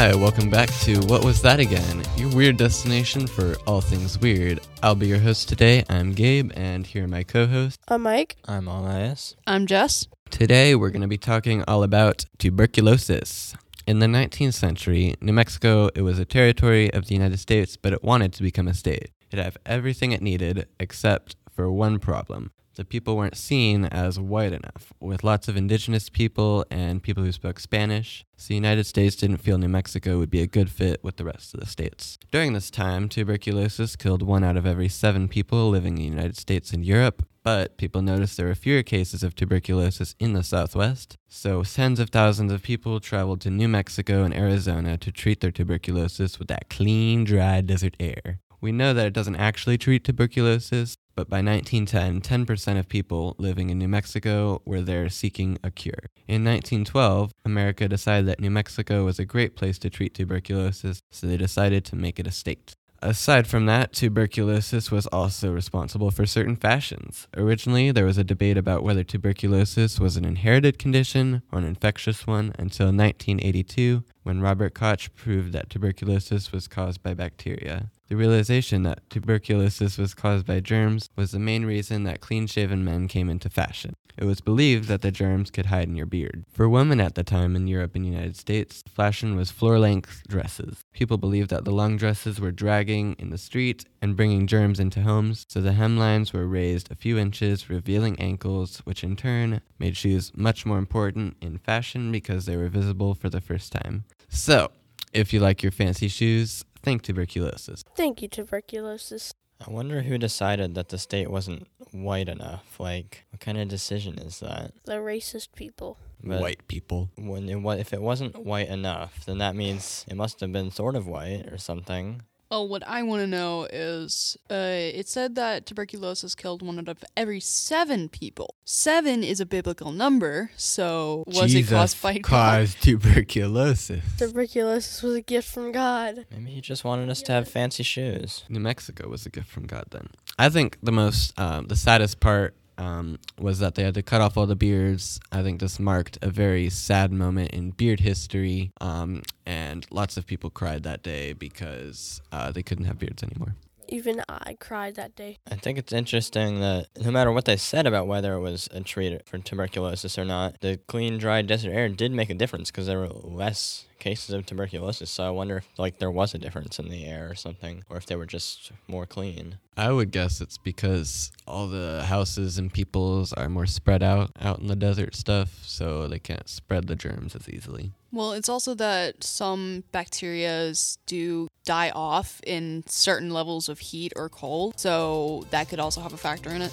Hi, welcome back to What Was That Again? Your weird destination for all things weird. I'll be your host today. I'm Gabe, and here are my co hosts. I'm Mike. I'm Elias. I'm Jess. Today, we're going to be talking all about tuberculosis. In the 19th century, New Mexico, it was a territory of the United States, but it wanted to become a state. It had everything it needed except for one problem. The people weren't seen as white enough, with lots of indigenous people and people who spoke Spanish, so the United States didn't feel New Mexico would be a good fit with the rest of the states. During this time, tuberculosis killed one out of every seven people living in the United States and Europe, but people noticed there were fewer cases of tuberculosis in the Southwest, so tens of thousands of people traveled to New Mexico and Arizona to treat their tuberculosis with that clean, dry desert air. We know that it doesn't actually treat tuberculosis, but by 1910, 10% of people living in New Mexico were there seeking a cure. In 1912, America decided that New Mexico was a great place to treat tuberculosis, so they decided to make it a state. Aside from that, tuberculosis was also responsible for certain fashions. Originally, there was a debate about whether tuberculosis was an inherited condition or an infectious one until 1982, when Robert Koch proved that tuberculosis was caused by bacteria. The realization that tuberculosis was caused by germs was the main reason that clean shaven men came into fashion. It was believed that the germs could hide in your beard. For women at the time in Europe and the United States, fashion was floor length dresses. People believed that the long dresses were dragging in the street and bringing germs into homes, so the hemlines were raised a few inches, revealing ankles, which in turn made shoes much more important in fashion because they were visible for the first time. So, if you like your fancy shoes, think tuberculosis. Thank you, tuberculosis. I wonder who decided that the state wasn't white enough. Like, what kind of decision is that? The racist people. But White people. When it, wa- if it wasn't white enough, then that means it must have been sort of white or something. Well, what I want to know is uh, it said that tuberculosis killed one out of every seven people. Seven is a biblical number, so was it caused by God? caused tuberculosis. Tuberculosis was a gift from God. Maybe he just wanted us to have fancy shoes. New Mexico was a gift from God then. I think the most, um, the saddest part um, was that they had to cut off all the beards. I think this marked a very sad moment in beard history, um, and lots of people cried that day because uh, they couldn't have beards anymore. Even I cried that day. I think it's interesting that no matter what they said about whether it was a treat for tuberculosis or not, the clean, dry desert air did make a difference because there were less cases of tuberculosis. So I wonder if like there was a difference in the air or something, or if they were just more clean. I would guess it's because all the houses and peoples are more spread out out in the desert stuff, so they can't spread the germs as easily. Well, it's also that some bacterias do die off in certain levels of heat or cold, so that could also have a factor in it.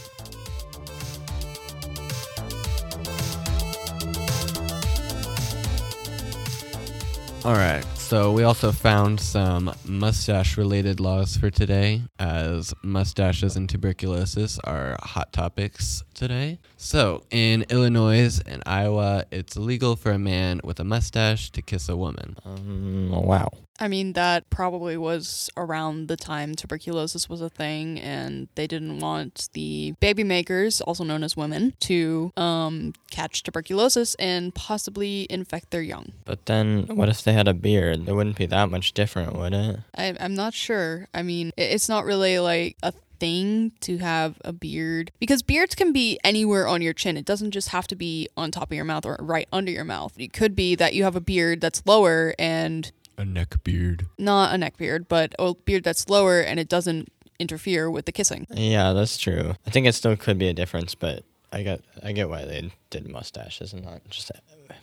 All right. So we also found some mustache related laws for today, as mustaches and tuberculosis are hot topics today. So in Illinois and Iowa, it's illegal for a man with a mustache to kiss a woman. Um, wow. I mean, that probably was around the time tuberculosis was a thing, and they didn't want the baby makers, also known as women, to um, catch tuberculosis and possibly infect their young. But then, what if they had a beard? It wouldn't be that much different, would it? I, I'm not sure. I mean, i- it's not really like a thing to have a beard because beards can be anywhere on your chin. It doesn't just have to be on top of your mouth or right under your mouth. It could be that you have a beard that's lower and A neck beard. not a neck beard, but a beard that's lower and it doesn't interfere with the kissing. Yeah, that's true. I think it still could be a difference, but I get I get why they did mustaches and not just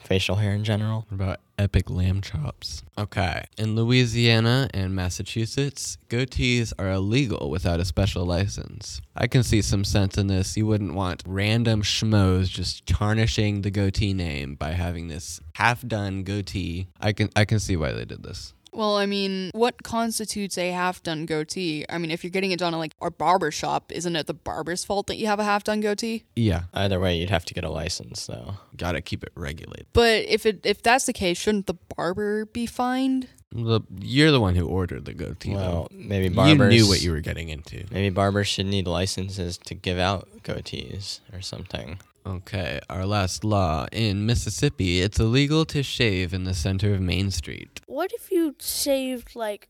facial hair in general. What about epic lamb chops? Okay. In Louisiana and Massachusetts, goatees are illegal without a special license. I can see some sense in this. You wouldn't want random schmoes just tarnishing the goatee name by having this half-done goatee. I can I can see why they did this. Well, I mean, what constitutes a half done goatee? I mean, if you're getting it done at like a barber shop, isn't it the barber's fault that you have a half done goatee? Yeah, Either way, you'd have to get a license, though. gotta keep it regulated. But if it if that's the case, shouldn't the barber be fined? The, you're the one who ordered the goatee. Well, though. maybe you barbers knew what you were getting into. Maybe barbers should need licenses to give out goatees or something. Okay, our last law. In Mississippi, it's illegal to shave in the center of Main Street. What if you shaved like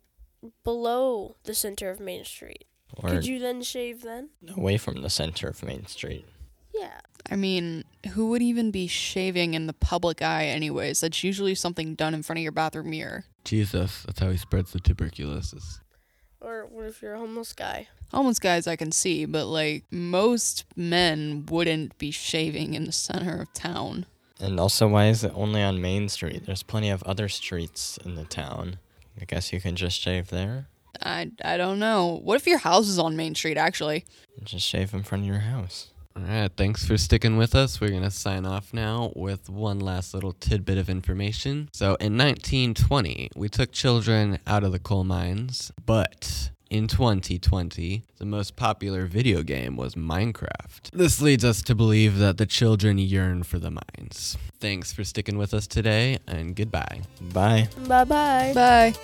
below the center of Main Street? Or Could you then shave then? away from the center of Main Street. Yeah. I mean, who would even be shaving in the public eye, anyways? That's usually something done in front of your bathroom mirror. Jesus, that's how he spreads the tuberculosis. Or what if you're a homeless guy? Homeless guys I can see, but like most men wouldn't be shaving in the center of town. And also, why is it only on Main Street? There's plenty of other streets in the town. I guess you can just shave there. I, I don't know. What if your house is on Main Street, actually? Just shave in front of your house. All right, thanks for sticking with us. We're going to sign off now with one last little tidbit of information. So, in 1920, we took children out of the coal mines, but in 2020, the most popular video game was Minecraft. This leads us to believe that the children yearn for the mines. Thanks for sticking with us today, and goodbye. Bye. Bye bye. Bye.